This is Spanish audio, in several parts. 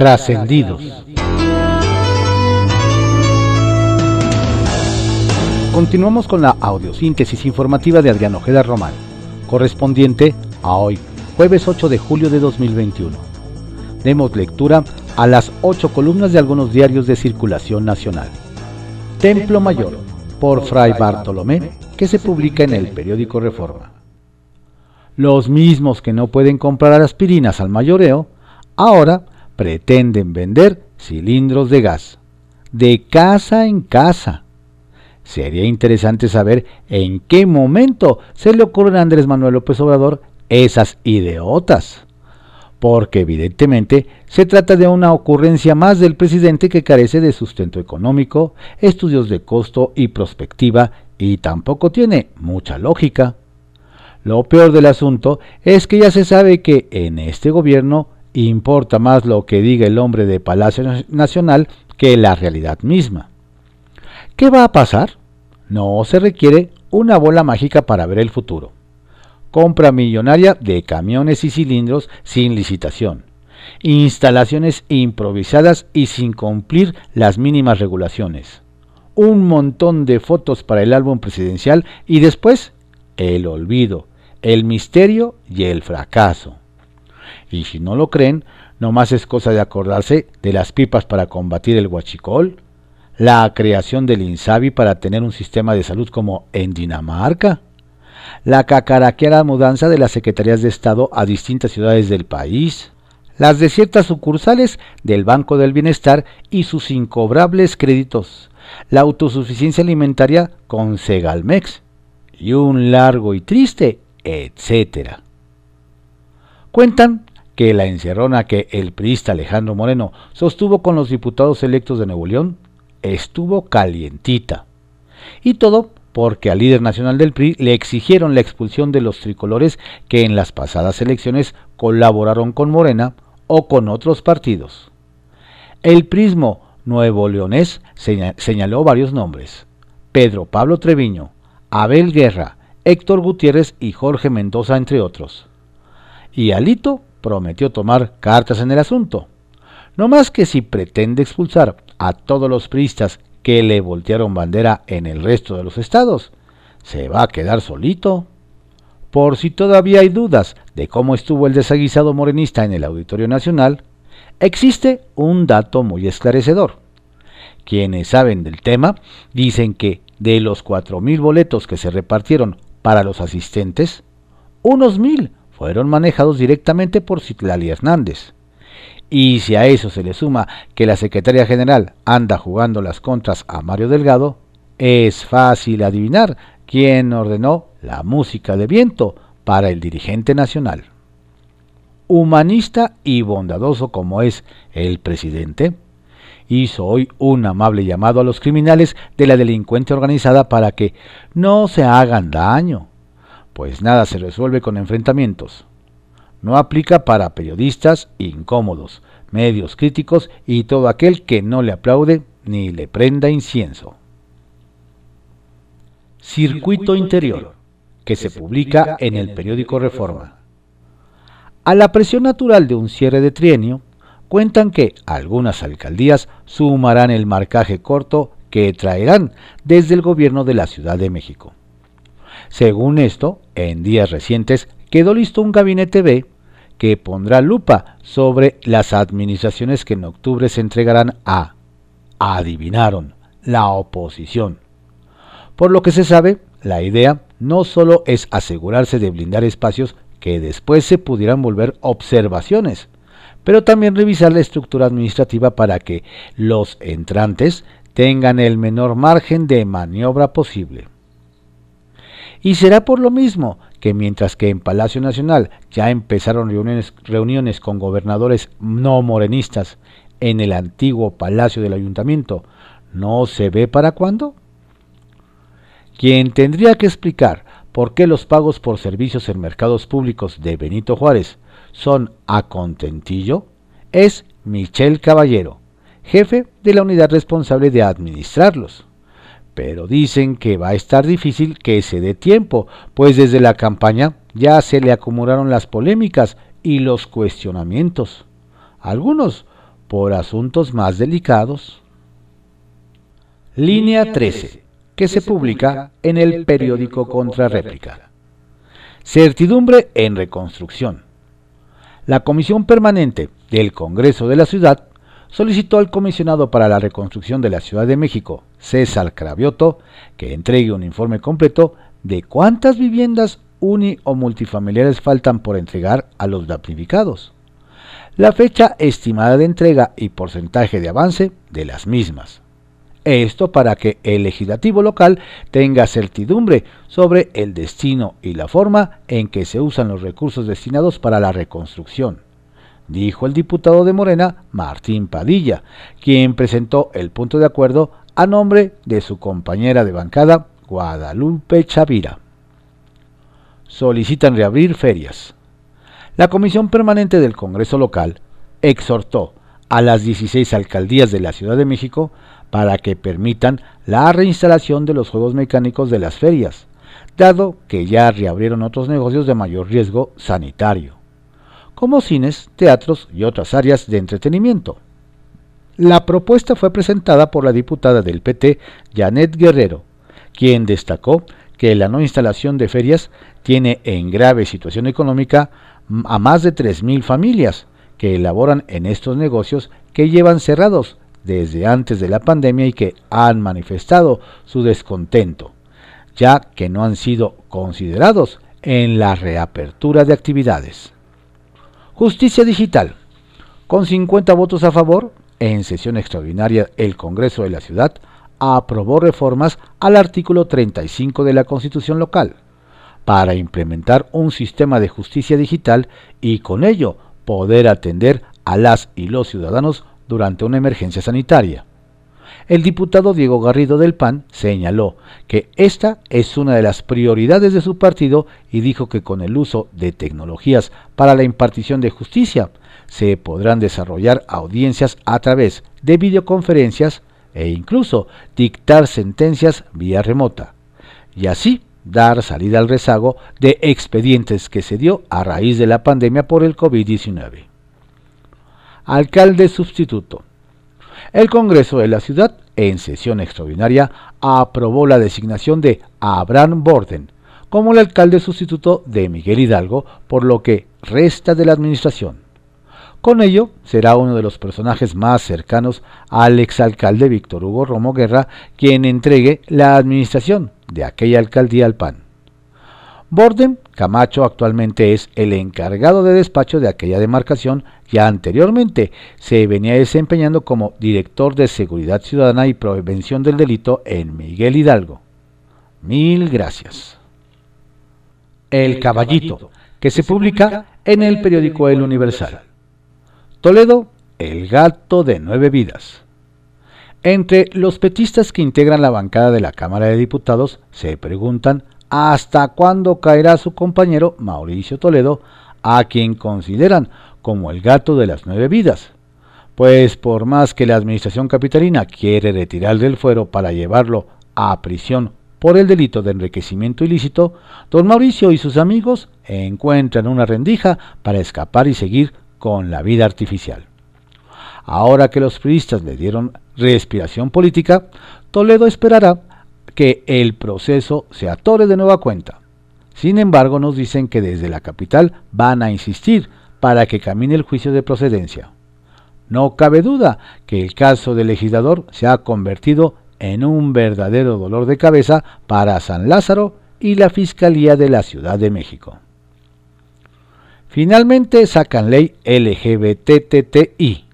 Trascendidos. Continuamos con la audiosíntesis informativa de Adrián Ojeda Román, correspondiente a hoy, jueves 8 de julio de 2021. Demos lectura a las ocho columnas de algunos diarios de circulación nacional. Templo Mayor, por Fray Bartolomé, que se publica en el periódico Reforma. Los mismos que no pueden comprar aspirinas al mayoreo, ahora pretenden vender cilindros de gas, de casa en casa Sería interesante saber en qué momento se le ocurren a Andrés Manuel López Obrador esas ideotas. Porque evidentemente se trata de una ocurrencia más del presidente que carece de sustento económico, estudios de costo y prospectiva y tampoco tiene mucha lógica. Lo peor del asunto es que ya se sabe que en este gobierno importa más lo que diga el hombre de Palacio Nacional que la realidad misma. ¿Qué va a pasar? No se requiere una bola mágica para ver el futuro. Compra millonaria de camiones y cilindros sin licitación. Instalaciones improvisadas y sin cumplir las mínimas regulaciones. Un montón de fotos para el álbum presidencial y después el olvido, el misterio y el fracaso. Y si no lo creen, no más es cosa de acordarse de las pipas para combatir el huachicol, la creación del INSABI para tener un sistema de salud como en Dinamarca, la cacaraqueada mudanza de las secretarías de Estado a distintas ciudades del país, las de ciertas sucursales del Banco del Bienestar y sus incobrables créditos, la autosuficiencia alimentaria con Segalmex y un largo y triste etcétera. Cuentan que la encerrona que el priista Alejandro Moreno sostuvo con los diputados electos de Nuevo León estuvo calientita. Y todo porque al líder nacional del PRI le exigieron la expulsión de los tricolores que en las pasadas elecciones colaboraron con Morena o con otros partidos. El prismo nuevo leonés señaló varios nombres. Pedro Pablo Treviño, Abel Guerra, Héctor Gutiérrez y Jorge Mendoza, entre otros. Y Alito prometió tomar cartas en el asunto. No más que si pretende expulsar a todos los priistas que le voltearon bandera en el resto de los estados, se va a quedar solito. Por si todavía hay dudas de cómo estuvo el desaguisado morenista en el Auditorio Nacional, existe un dato muy esclarecedor. Quienes saben del tema dicen que de los 4.000 boletos que se repartieron para los asistentes, unos mil fueron manejados directamente por Citlali Hernández y si a eso se le suma que la secretaria general anda jugando las contras a Mario Delgado, es fácil adivinar quién ordenó la música de viento para el dirigente nacional. Humanista y bondadoso como es el presidente, hizo hoy un amable llamado a los criminales de la delincuencia organizada para que no se hagan daño, pues nada se resuelve con enfrentamientos no aplica para periodistas incómodos, medios críticos y todo aquel que no le aplaude ni le prenda incienso. Circuito Interior, que se publica en el periódico Reforma. A la presión natural de un cierre de trienio, cuentan que algunas alcaldías sumarán el marcaje corto que traerán desde el gobierno de la Ciudad de México. Según esto, en días recientes quedó listo un gabinete B que pondrá lupa sobre las administraciones que en octubre se entregarán a, adivinaron, la oposición. Por lo que se sabe, la idea no solo es asegurarse de blindar espacios que después se pudieran volver observaciones, pero también revisar la estructura administrativa para que los entrantes tengan el menor margen de maniobra posible. Y será por lo mismo que mientras que en Palacio Nacional ya empezaron reuniones, reuniones con gobernadores no morenistas en el antiguo Palacio del Ayuntamiento, ¿no se ve para cuándo? Quien tendría que explicar por qué los pagos por servicios en mercados públicos de Benito Juárez son a contentillo es Michel Caballero, jefe de la unidad responsable de administrarlos pero dicen que va a estar difícil que se dé tiempo, pues desde la campaña ya se le acumularon las polémicas y los cuestionamientos. Algunos por asuntos más delicados. Línea 13, que se publica en el periódico Contrarréplica. Certidumbre en reconstrucción. La Comisión Permanente del Congreso de la Ciudad solicitó al comisionado para la reconstrucción de la Ciudad de México, César Cravioto, que entregue un informe completo de cuántas viviendas uni o multifamiliares faltan por entregar a los damnificados, la fecha estimada de entrega y porcentaje de avance de las mismas. Esto para que el legislativo local tenga certidumbre sobre el destino y la forma en que se usan los recursos destinados para la reconstrucción dijo el diputado de Morena, Martín Padilla, quien presentó el punto de acuerdo a nombre de su compañera de bancada, Guadalupe Chavira. Solicitan reabrir ferias. La Comisión Permanente del Congreso Local exhortó a las 16 alcaldías de la Ciudad de México para que permitan la reinstalación de los juegos mecánicos de las ferias, dado que ya reabrieron otros negocios de mayor riesgo sanitario como cines, teatros y otras áreas de entretenimiento. La propuesta fue presentada por la diputada del PT, Janet Guerrero, quien destacó que la no instalación de ferias tiene en grave situación económica a más de 3.000 familias que elaboran en estos negocios que llevan cerrados desde antes de la pandemia y que han manifestado su descontento, ya que no han sido considerados en la reapertura de actividades. Justicia Digital. Con 50 votos a favor, en sesión extraordinaria el Congreso de la Ciudad aprobó reformas al artículo 35 de la Constitución local para implementar un sistema de justicia digital y con ello poder atender a las y los ciudadanos durante una emergencia sanitaria. El diputado Diego Garrido del PAN señaló que esta es una de las prioridades de su partido y dijo que con el uso de tecnologías para la impartición de justicia se podrán desarrollar audiencias a través de videoconferencias e incluso dictar sentencias vía remota, y así dar salida al rezago de expedientes que se dio a raíz de la pandemia por el COVID-19. Alcalde sustituto. El Congreso de la Ciudad, en sesión extraordinaria, aprobó la designación de Abraham Borden como el alcalde sustituto de Miguel Hidalgo por lo que resta de la administración. Con ello, será uno de los personajes más cercanos al exalcalde Víctor Hugo Romo Guerra quien entregue la administración de aquella alcaldía al PAN. Borden Camacho actualmente es el encargado de despacho de aquella demarcación ya anteriormente se venía desempeñando como director de Seguridad Ciudadana y Prevención del Delito en Miguel Hidalgo. Mil gracias. El Caballito, que se publica en el periódico El Universal. Toledo, el gato de nueve vidas. Entre los petistas que integran la bancada de la Cámara de Diputados se preguntan hasta cuándo caerá su compañero Mauricio Toledo, a quien consideran como el gato de las nueve vidas. Pues por más que la administración capitalina quiere retirar del fuero para llevarlo a prisión por el delito de enriquecimiento ilícito, don Mauricio y sus amigos encuentran una rendija para escapar y seguir con la vida artificial. Ahora que los periodistas le dieron respiración política, Toledo esperará que el proceso se atore de nueva cuenta. Sin embargo, nos dicen que desde la capital van a insistir para que camine el juicio de procedencia. No cabe duda que el caso del legislador se ha convertido en un verdadero dolor de cabeza para San Lázaro y la Fiscalía de la Ciudad de México. Finalmente sacan ley LGBTTI.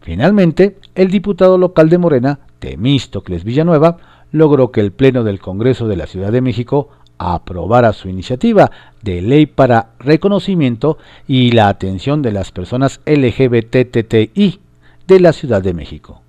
Finalmente, el diputado local de Morena, Temístocles Villanueva, logró que el Pleno del Congreso de la Ciudad de México aprobara su iniciativa de ley para reconocimiento y la atención de las personas LGBTTI de la Ciudad de México.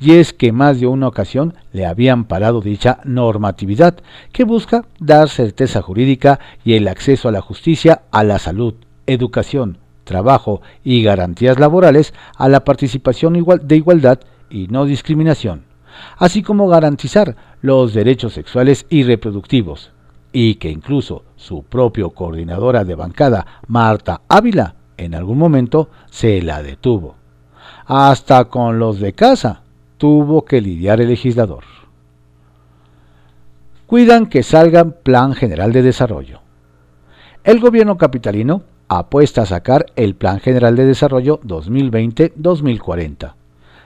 Y es que más de una ocasión le habían parado dicha normatividad que busca dar certeza jurídica y el acceso a la justicia, a la salud, educación, trabajo y garantías laborales a la participación de igualdad y no discriminación así como garantizar los derechos sexuales y reproductivos, y que incluso su propio coordinadora de bancada, Marta Ávila, en algún momento se la detuvo. Hasta con los de casa tuvo que lidiar el legislador. Cuidan que salga Plan General de Desarrollo. El gobierno capitalino apuesta a sacar el Plan General de Desarrollo 2020-2040,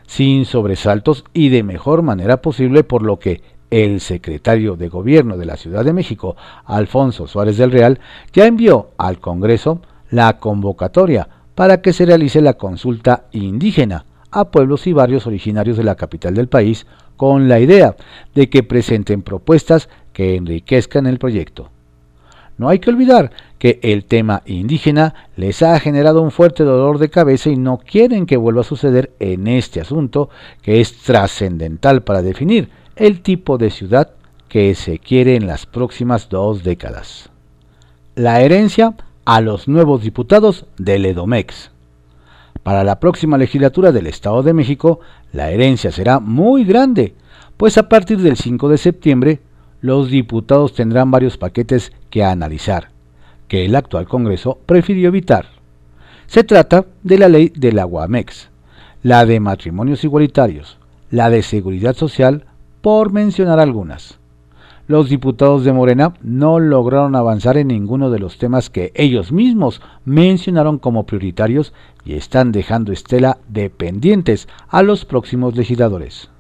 sin sobresaltos y de mejor manera posible, por lo que el secretario de Gobierno de la Ciudad de México, Alfonso Suárez del Real, ya envió al Congreso la convocatoria para que se realice la consulta indígena a pueblos y barrios originarios de la capital del país con la idea de que presenten propuestas que enriquezcan el proyecto. No hay que olvidar que el tema indígena les ha generado un fuerte dolor de cabeza y no quieren que vuelva a suceder en este asunto que es trascendental para definir el tipo de ciudad que se quiere en las próximas dos décadas. La herencia a los nuevos diputados del EDOMEX. Para la próxima legislatura del Estado de México, la herencia será muy grande, pues a partir del 5 de septiembre, los diputados tendrán varios paquetes que analizar, que el actual Congreso prefirió evitar. Se trata de la ley del Aguamex, la de matrimonios igualitarios, la de seguridad social por mencionar algunas. Los diputados de Morena no lograron avanzar en ninguno de los temas que ellos mismos mencionaron como prioritarios y están dejando estela de pendientes a los próximos legisladores.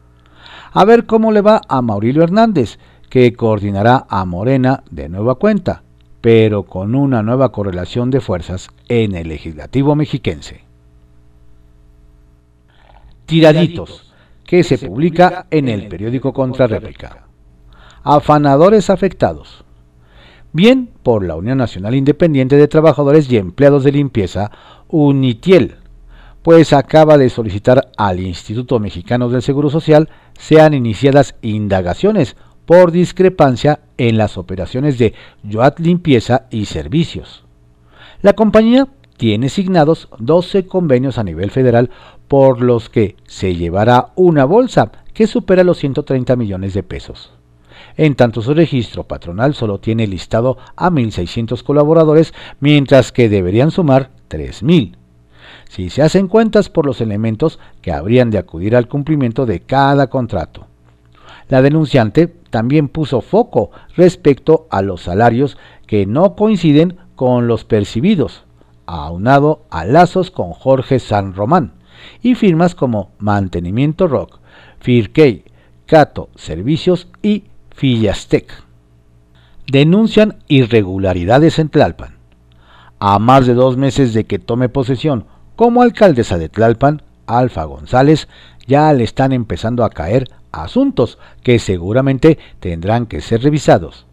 A ver cómo le va a Maurilio Hernández, que coordinará a Morena de nueva cuenta, pero con una nueva correlación de fuerzas en el legislativo mexiquense. Tiraditos que se publica en el periódico Contrarréplica. Afanadores afectados. Bien por la Unión Nacional Independiente de Trabajadores y Empleados de Limpieza, UNITIEL, pues acaba de solicitar al Instituto Mexicano del Seguro Social sean iniciadas indagaciones por discrepancia en las operaciones de Yoat Limpieza y Servicios. La compañía tiene signados 12 convenios a nivel federal por los que se llevará una bolsa que supera los 130 millones de pesos. En tanto su registro patronal solo tiene listado a 1.600 colaboradores, mientras que deberían sumar 3.000. Si se hacen cuentas por los elementos que habrían de acudir al cumplimiento de cada contrato. La denunciante también puso foco respecto a los salarios que no coinciden con los percibidos, aunado a lazos con Jorge San Román y firmas como Mantenimiento Rock, Firkey, Cato Servicios y Fillastec. Denuncian irregularidades en Tlalpan. A más de dos meses de que tome posesión como alcaldesa de Tlalpan, Alfa González ya le están empezando a caer asuntos que seguramente tendrán que ser revisados.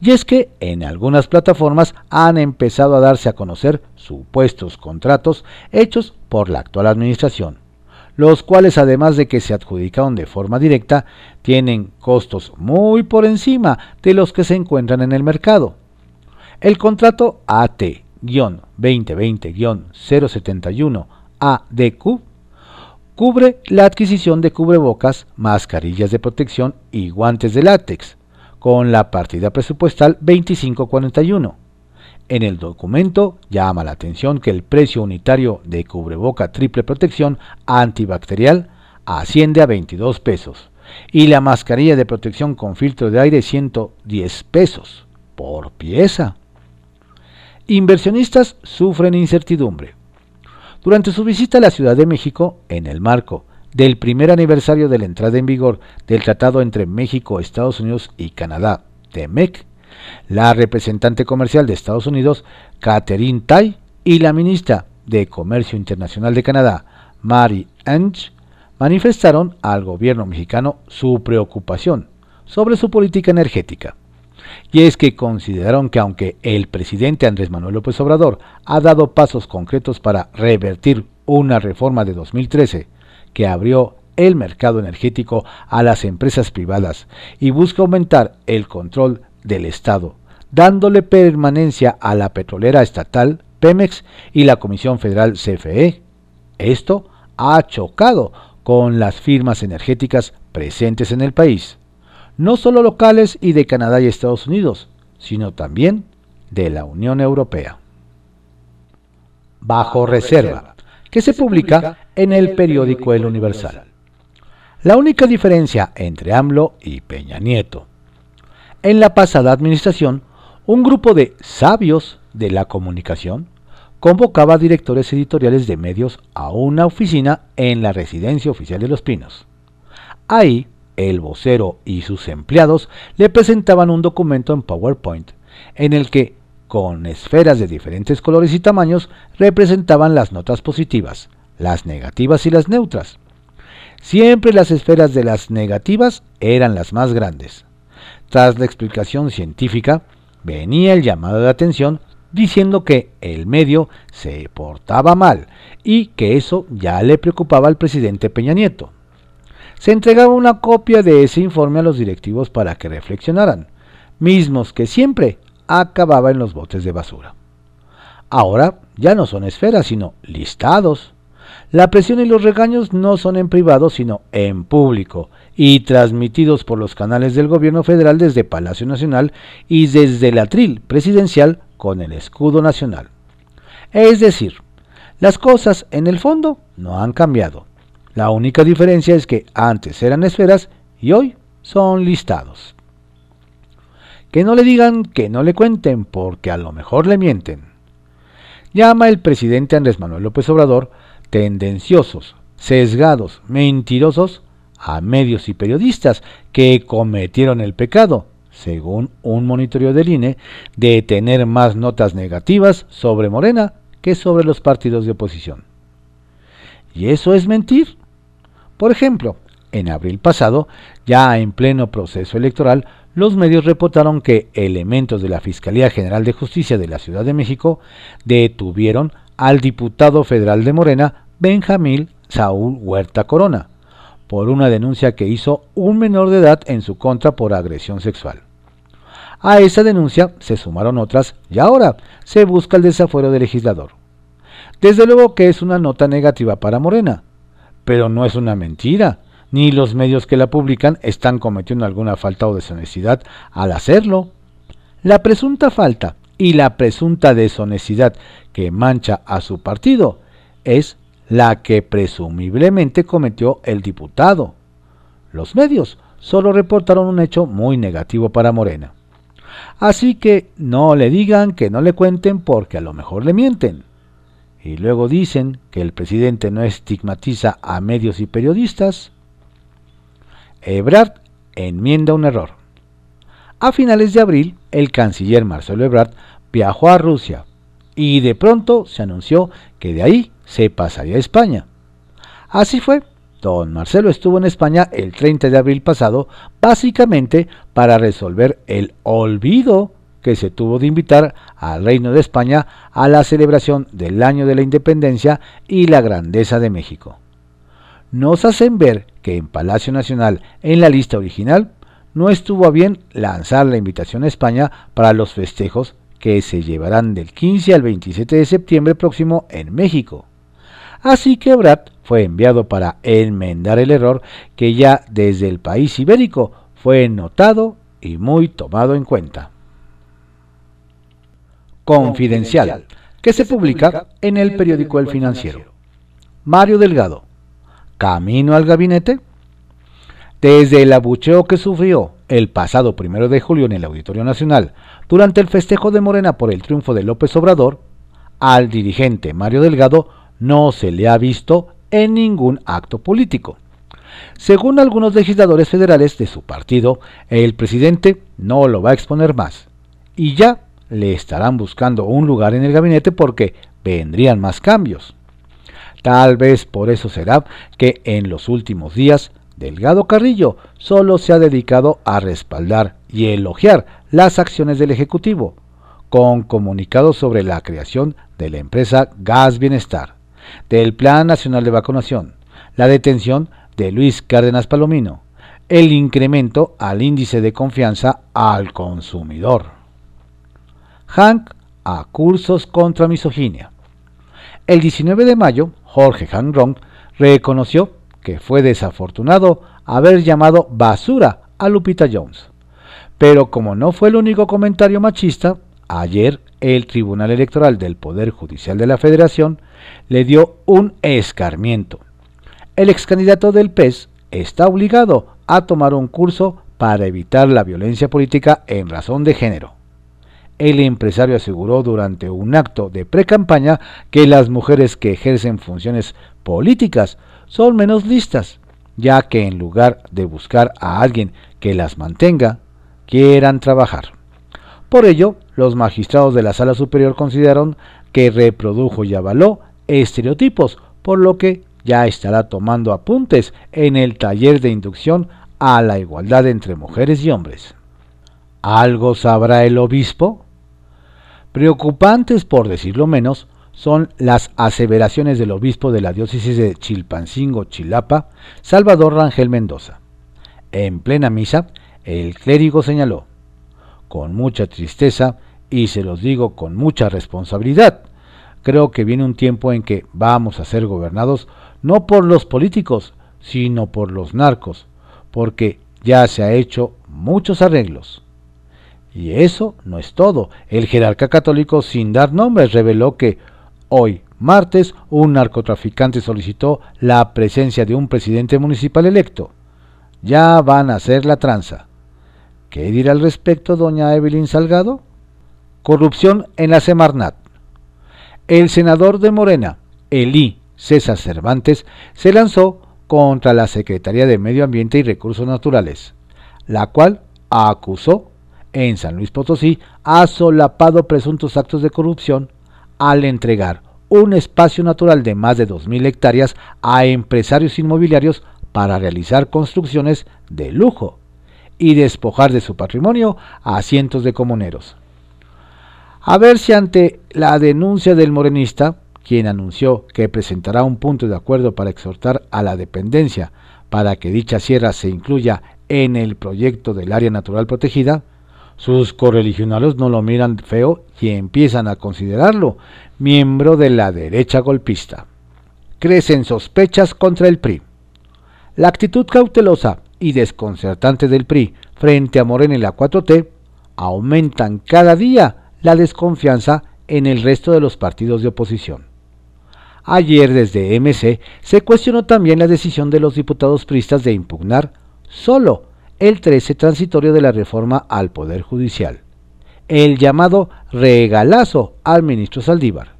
Y es que en algunas plataformas han empezado a darse a conocer supuestos contratos hechos por la actual administración, los cuales además de que se adjudicaron de forma directa, tienen costos muy por encima de los que se encuentran en el mercado. El contrato AT-2020-071 ADQ cubre la adquisición de cubrebocas, mascarillas de protección y guantes de látex, con la partida presupuestal 2541. En el documento llama la atención que el precio unitario de cubreboca triple protección antibacterial asciende a 22 pesos y la mascarilla de protección con filtro de aire 110 pesos por pieza. Inversionistas sufren incertidumbre. Durante su visita a la Ciudad de México, en el marco del primer aniversario de la entrada en vigor del tratado entre México, Estados Unidos y Canadá, TEMEC, la representante comercial de Estados Unidos, Catherine Tai, y la ministra de Comercio Internacional de Canadá, Mary Ange, manifestaron al gobierno mexicano su preocupación sobre su política energética. Y es que consideraron que aunque el presidente Andrés Manuel López Obrador ha dado pasos concretos para revertir una reforma de 2013 que abrió el mercado energético a las empresas privadas y busca aumentar el control del Estado, dándole permanencia a la petrolera estatal Pemex y la Comisión Federal CFE. Esto ha chocado con las firmas energéticas presentes en el país, no solo locales y de Canadá y Estados Unidos, sino también de la Unión Europea. Bajo reserva que se publica en el periódico El Universal. La única diferencia entre AMLO y Peña Nieto. En la pasada administración, un grupo de sabios de la comunicación convocaba a directores editoriales de medios a una oficina en la residencia oficial de Los Pinos. Ahí, el vocero y sus empleados le presentaban un documento en PowerPoint en el que, con esferas de diferentes colores y tamaños, representaban las notas positivas, las negativas y las neutras. Siempre las esferas de las negativas eran las más grandes. Tras la explicación científica, venía el llamado de atención diciendo que el medio se portaba mal y que eso ya le preocupaba al presidente Peña Nieto. Se entregaba una copia de ese informe a los directivos para que reflexionaran, mismos que siempre acababa en los botes de basura. Ahora ya no son esferas, sino listados. La presión y los regaños no son en privado, sino en público, y transmitidos por los canales del gobierno federal desde Palacio Nacional y desde el atril presidencial con el escudo nacional. Es decir, las cosas en el fondo no han cambiado. La única diferencia es que antes eran esferas y hoy son listados. Que no le digan, que no le cuenten, porque a lo mejor le mienten. Llama el presidente Andrés Manuel López Obrador tendenciosos, sesgados, mentirosos a medios y periodistas que cometieron el pecado según un monitoreo del INE, de tener más notas negativas sobre Morena que sobre los partidos de oposición. Y eso es mentir. Por ejemplo, en abril pasado, ya en pleno proceso electoral, los medios reportaron que elementos de la Fiscalía General de Justicia de la Ciudad de México detuvieron al diputado federal de Morena, Benjamín Saúl Huerta Corona, por una denuncia que hizo un menor de edad en su contra por agresión sexual. A esa denuncia se sumaron otras y ahora se busca el desafuero del legislador. Desde luego que es una nota negativa para Morena, pero no es una mentira, ni los medios que la publican están cometiendo alguna falta o deshonestidad al hacerlo. La presunta falta y la presunta deshonestidad que mancha a su partido es la que presumiblemente cometió el diputado. Los medios solo reportaron un hecho muy negativo para Morena. Así que no le digan que no le cuenten porque a lo mejor le mienten. Y luego dicen que el presidente no estigmatiza a medios y periodistas. Ebrard enmienda un error. A finales de abril, el canciller Marcelo Ebrard viajó a Rusia y de pronto se anunció que de ahí se pasaría a España. Así fue, don Marcelo estuvo en España el 30 de abril pasado, básicamente para resolver el olvido que se tuvo de invitar al Reino de España a la celebración del año de la independencia y la grandeza de México. Nos hacen ver que en Palacio Nacional, en la lista original, no estuvo a bien lanzar la invitación a España para los festejos que se llevarán del 15 al 27 de septiembre próximo en México. Así que Brad fue enviado para enmendar el error que ya desde el país ibérico fue notado y muy tomado en cuenta. Confidencial, que se publica en el periódico El Financiero. Mario Delgado, camino al gabinete. Desde el abucheo que sufrió el pasado primero de julio en el Auditorio Nacional durante el festejo de Morena por el triunfo de López Obrador, al dirigente Mario Delgado no se le ha visto en ningún acto político. Según algunos legisladores federales de su partido, el presidente no lo va a exponer más y ya le estarán buscando un lugar en el gabinete porque vendrían más cambios. Tal vez por eso será que en los últimos días Delgado Carrillo solo se ha dedicado a respaldar y elogiar las acciones del Ejecutivo, con comunicados sobre la creación de la empresa Gas Bienestar del Plan Nacional de Vacunación, la detención de Luis Cárdenas Palomino, el incremento al índice de confianza al consumidor. Hank a cursos contra misoginia. El 19 de mayo, Jorge Hank Ron reconoció que fue desafortunado haber llamado basura a Lupita Jones. Pero como no fue el único comentario machista, ayer el Tribunal Electoral del Poder Judicial de la Federación le dio un escarmiento. El ex candidato del PES está obligado a tomar un curso para evitar la violencia política en razón de género. El empresario aseguró durante un acto de pre-campaña que las mujeres que ejercen funciones políticas son menos listas, ya que en lugar de buscar a alguien que las mantenga, quieran trabajar. Por ello, los magistrados de la Sala Superior consideraron que reprodujo y avaló estereotipos, por lo que ya estará tomando apuntes en el taller de inducción a la igualdad entre mujeres y hombres. ¿Algo sabrá el obispo? Preocupantes, por decirlo menos, son las aseveraciones del obispo de la diócesis de Chilpancingo, Chilapa, Salvador Rangel Mendoza. En plena misa, el clérigo señaló, con mucha tristeza, y se los digo con mucha responsabilidad, creo que viene un tiempo en que vamos a ser gobernados no por los políticos, sino por los narcos, porque ya se ha hecho muchos arreglos. Y eso no es todo. El jerarca católico, sin dar nombres, reveló que hoy, martes, un narcotraficante solicitó la presencia de un presidente municipal electo. Ya van a hacer la tranza. ¿Qué dirá al respecto doña Evelyn Salgado? Corrupción en la Semarnat. El senador de Morena, Elí César Cervantes, se lanzó contra la Secretaría de Medio Ambiente y Recursos Naturales, la cual acusó en San Luis Potosí ha solapado presuntos actos de corrupción al entregar un espacio natural de más de 2.000 hectáreas a empresarios inmobiliarios para realizar construcciones de lujo y despojar de su patrimonio a cientos de comuneros. A ver si ante la denuncia del morenista, quien anunció que presentará un punto de acuerdo para exhortar a la dependencia para que dicha sierra se incluya en el proyecto del área natural protegida, sus correligionarios no lo miran feo y empiezan a considerarlo miembro de la derecha golpista. Crecen sospechas contra el PRI. La actitud cautelosa y desconcertante del PRI frente a Morena y la 4T aumentan cada día la desconfianza en el resto de los partidos de oposición. Ayer desde MC se cuestionó también la decisión de los diputados priistas de impugnar solo el 13 transitorio de la reforma al Poder Judicial, el llamado regalazo al ministro Saldívar,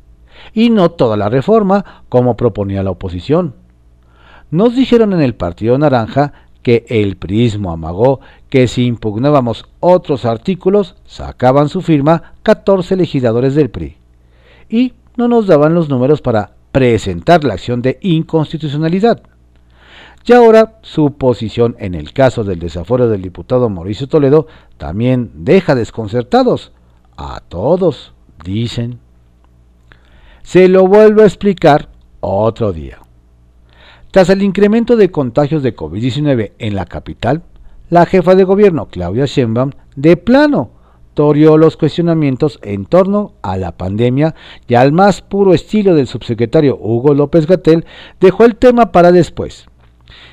y no toda la reforma como proponía la oposición. Nos dijeron en el Partido Naranja que el prismo amagó que si impugnábamos otros artículos sacaban su firma 14 legisladores del PRI y no nos daban los números para presentar la acción de inconstitucionalidad. Y ahora su posición en el caso del desaforo del diputado Mauricio Toledo también deja desconcertados. A todos, dicen. Se lo vuelvo a explicar otro día. Tras el incremento de contagios de COVID-19 en la capital, la jefa de gobierno, Claudia Sheinbaum, de plano torió los cuestionamientos en torno a la pandemia y al más puro estilo del subsecretario Hugo López Gatel, dejó el tema para después.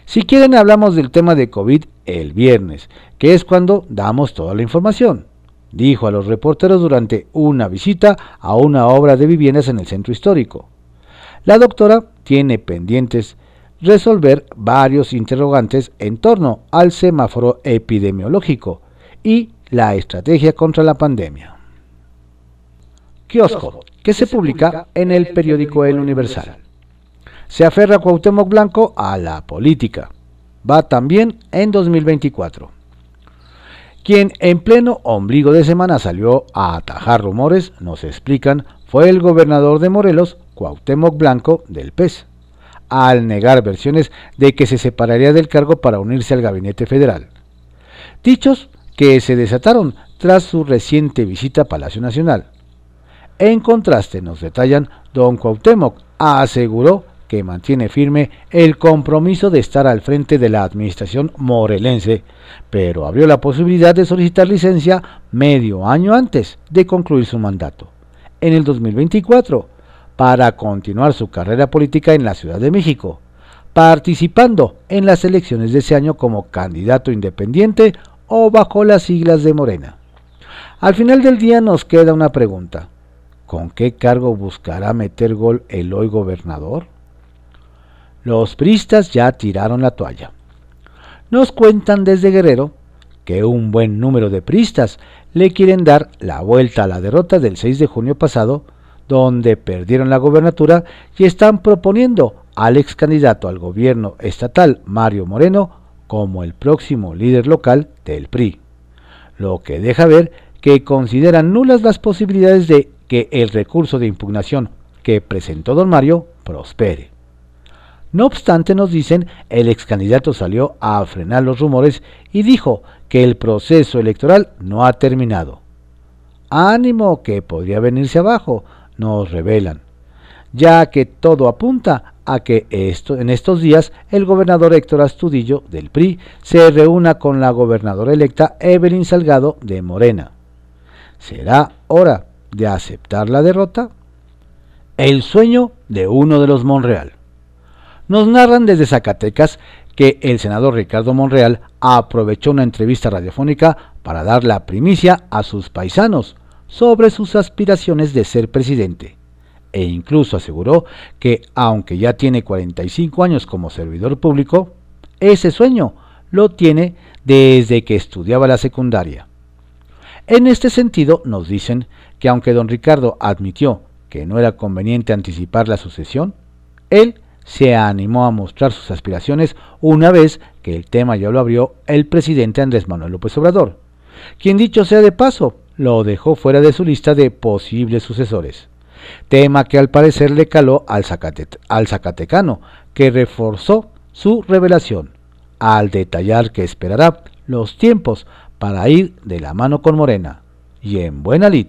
Si quieren hablamos del tema de COVID el viernes, que es cuando damos toda la información, dijo a los reporteros durante una visita a una obra de viviendas en el centro histórico. La doctora tiene pendientes resolver varios interrogantes en torno al semáforo epidemiológico y la estrategia contra la pandemia. Kiosco, que se publica en el periódico El Universal. Se aferra Cuauhtémoc Blanco a la política. Va también en 2024. Quien en pleno ombligo de semana salió a atajar rumores, nos explican, fue el gobernador de Morelos, Cuauhtémoc Blanco, del PES, al negar versiones de que se separaría del cargo para unirse al gabinete federal. Dichos que se desataron tras su reciente visita a Palacio Nacional. En contraste, nos detallan, don Cuauhtémoc aseguró que mantiene firme el compromiso de estar al frente de la administración morelense, pero abrió la posibilidad de solicitar licencia medio año antes de concluir su mandato, en el 2024, para continuar su carrera política en la Ciudad de México, participando en las elecciones de ese año como candidato independiente o bajo las siglas de Morena. Al final del día nos queda una pregunta. ¿Con qué cargo buscará meter gol el hoy gobernador? Los pristas ya tiraron la toalla. Nos cuentan desde Guerrero que un buen número de pristas le quieren dar la vuelta a la derrota del 6 de junio pasado, donde perdieron la gobernatura y están proponiendo al ex candidato al gobierno estatal Mario Moreno como el próximo líder local del PRI, lo que deja ver que consideran nulas las posibilidades de que el recurso de impugnación que presentó don Mario prospere. No obstante, nos dicen, el ex candidato salió a frenar los rumores y dijo que el proceso electoral no ha terminado. Ánimo que podría venirse abajo, nos revelan, ya que todo apunta a que esto, en estos días el gobernador Héctor Astudillo del PRI se reúna con la gobernadora electa Evelyn Salgado de Morena. ¿Será hora de aceptar la derrota? El sueño de uno de los Monreal. Nos narran desde Zacatecas que el senador Ricardo Monreal aprovechó una entrevista radiofónica para dar la primicia a sus paisanos sobre sus aspiraciones de ser presidente e incluso aseguró que, aunque ya tiene 45 años como servidor público, ese sueño lo tiene desde que estudiaba la secundaria. En este sentido, nos dicen que aunque don Ricardo admitió que no era conveniente anticipar la sucesión, él se animó a mostrar sus aspiraciones una vez que el tema ya lo abrió el presidente Andrés Manuel López Obrador, quien dicho sea de paso, lo dejó fuera de su lista de posibles sucesores tema que al parecer le caló al, Zacatecano, que reforzó su revelación, al detallar que esperará los tiempos para ir de la mano con Morena, y en buena lid.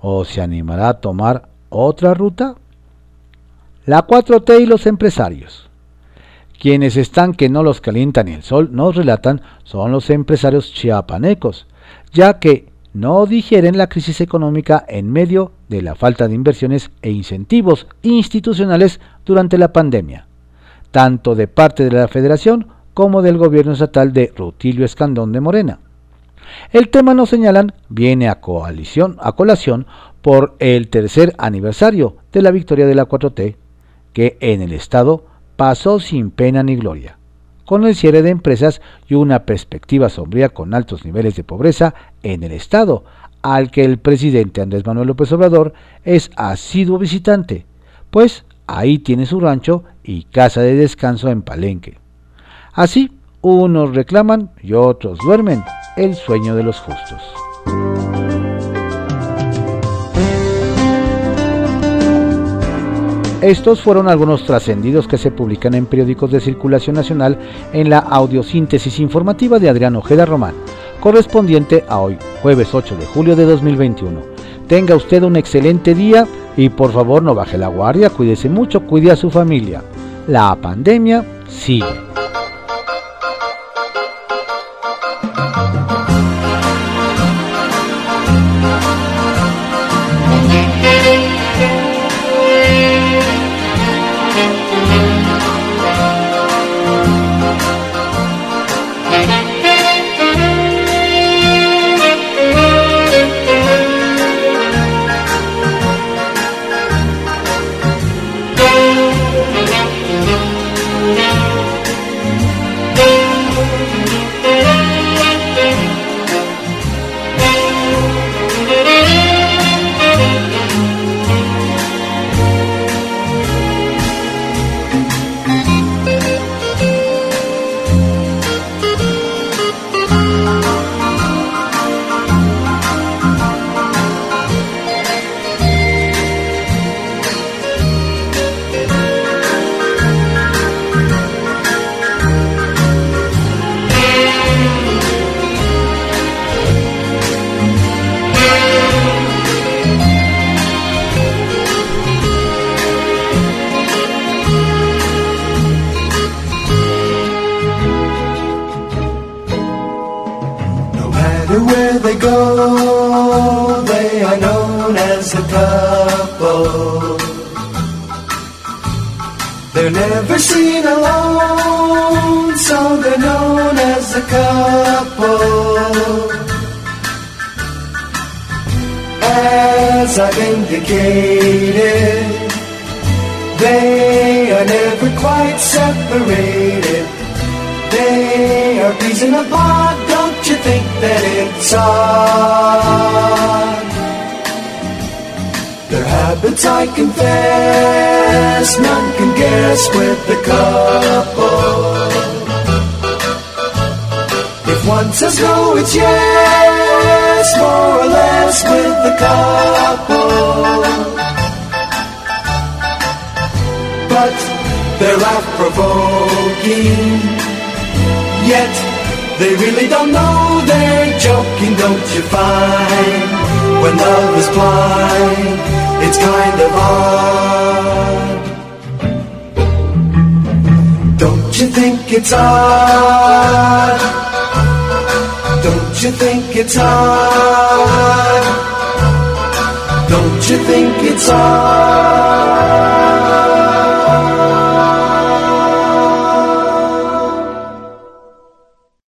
¿O se animará a tomar otra ruta? La 4T y los empresarios. Quienes están que no los calienta ni el sol, nos relatan, son los empresarios chiapanecos, ya que no digieren la crisis económica en medio de la falta de inversiones e incentivos institucionales durante la pandemia, tanto de parte de la Federación como del gobierno estatal de Rutilio Escandón de Morena. El tema, nos señalan, viene a, coalición, a colación por el tercer aniversario de la victoria de la 4T, que en el Estado pasó sin pena ni gloria con el cierre de empresas y una perspectiva sombría con altos niveles de pobreza en el Estado, al que el presidente Andrés Manuel López Obrador es asiduo visitante, pues ahí tiene su rancho y casa de descanso en Palenque. Así, unos reclaman y otros duermen el sueño de los justos. Estos fueron algunos trascendidos que se publican en periódicos de circulación nacional en la audiosíntesis informativa de Adrián Ojeda Román, correspondiente a hoy, jueves 8 de julio de 2021. Tenga usted un excelente día y por favor no baje la guardia, cuídese mucho, cuide a su familia. La pandemia sigue. Indicated, they are never quite separated. They are peas in a pod, don't you think that it's odd? Their habits, I confess, none can guess with the couple. If one says no, it's yes, more or less with the couple. But they're laugh provoking, yet they really don't know they're joking, don't you find? When love is blind, it's kind of odd. Don't you think it's odd? Don't you think it's odd? Don't you think it's odd?